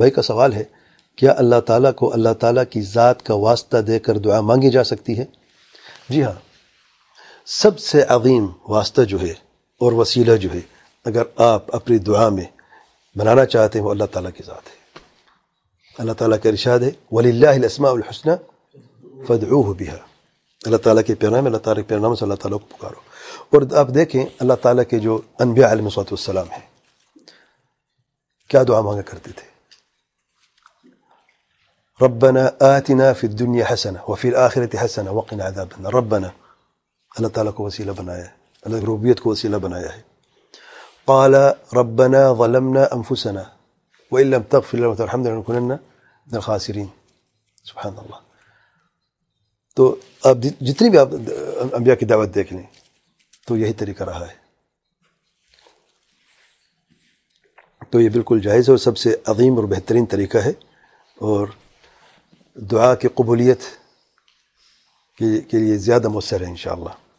بھائی کا سوال ہے، کیا اللہ تعالیٰ کو اللہ تعالیٰ کی ذات کا واسطہ دے کر دعا مانگی جا سکتی ہے؟ جی ہاں سب سے عظیم واسطہ جو ہے اور وسیلہ جو ہے، اگر آپ اپنی دعا میں بنانا چاہتے ہیں، وہ اللہ تعالیٰ کی ذات ہے۔ اللہ تعالیٰ کا ارشاد ہے ولله الأسماء الحسنى فادعوه بها اللہ تعالیٰ کے پیارے نام اللہ تعالیٰ کے پیارے نام سے اللہ تعالیٰ کو پکارو۔ اور آپ دیکھیں، اللہ تعالیٰ کے جو انبیاء علیہم الصلاۃ والسلام ہیں، کیا دعا مانگا کرتے تھے؟ ربنا آتنا في الدنيا حسنة وفي الآخرة حسنة وقنا عذاب النار. ربنا اللہ تعالیٰ کو وسیلہ بنایا ہے اللہ ربوبیت کو وسیلہ قال ربنا ظلمنا أنفسنا وإن لم تغفر لنا وترحمنا لنكونن من الخاسرين. سبحان الله. تو آپ جتنی بھی آپ انبیاء کی دعوات دیکھ لیں تو یہی طریقہ رہا ہے تو یہ بالکل جائز ہے اور سب سے عظیم اور بہترین طریقہ ہے اور دعا قبولیت قبولیت کے لیے زیادہ مؤثر ہے انشاءاللہ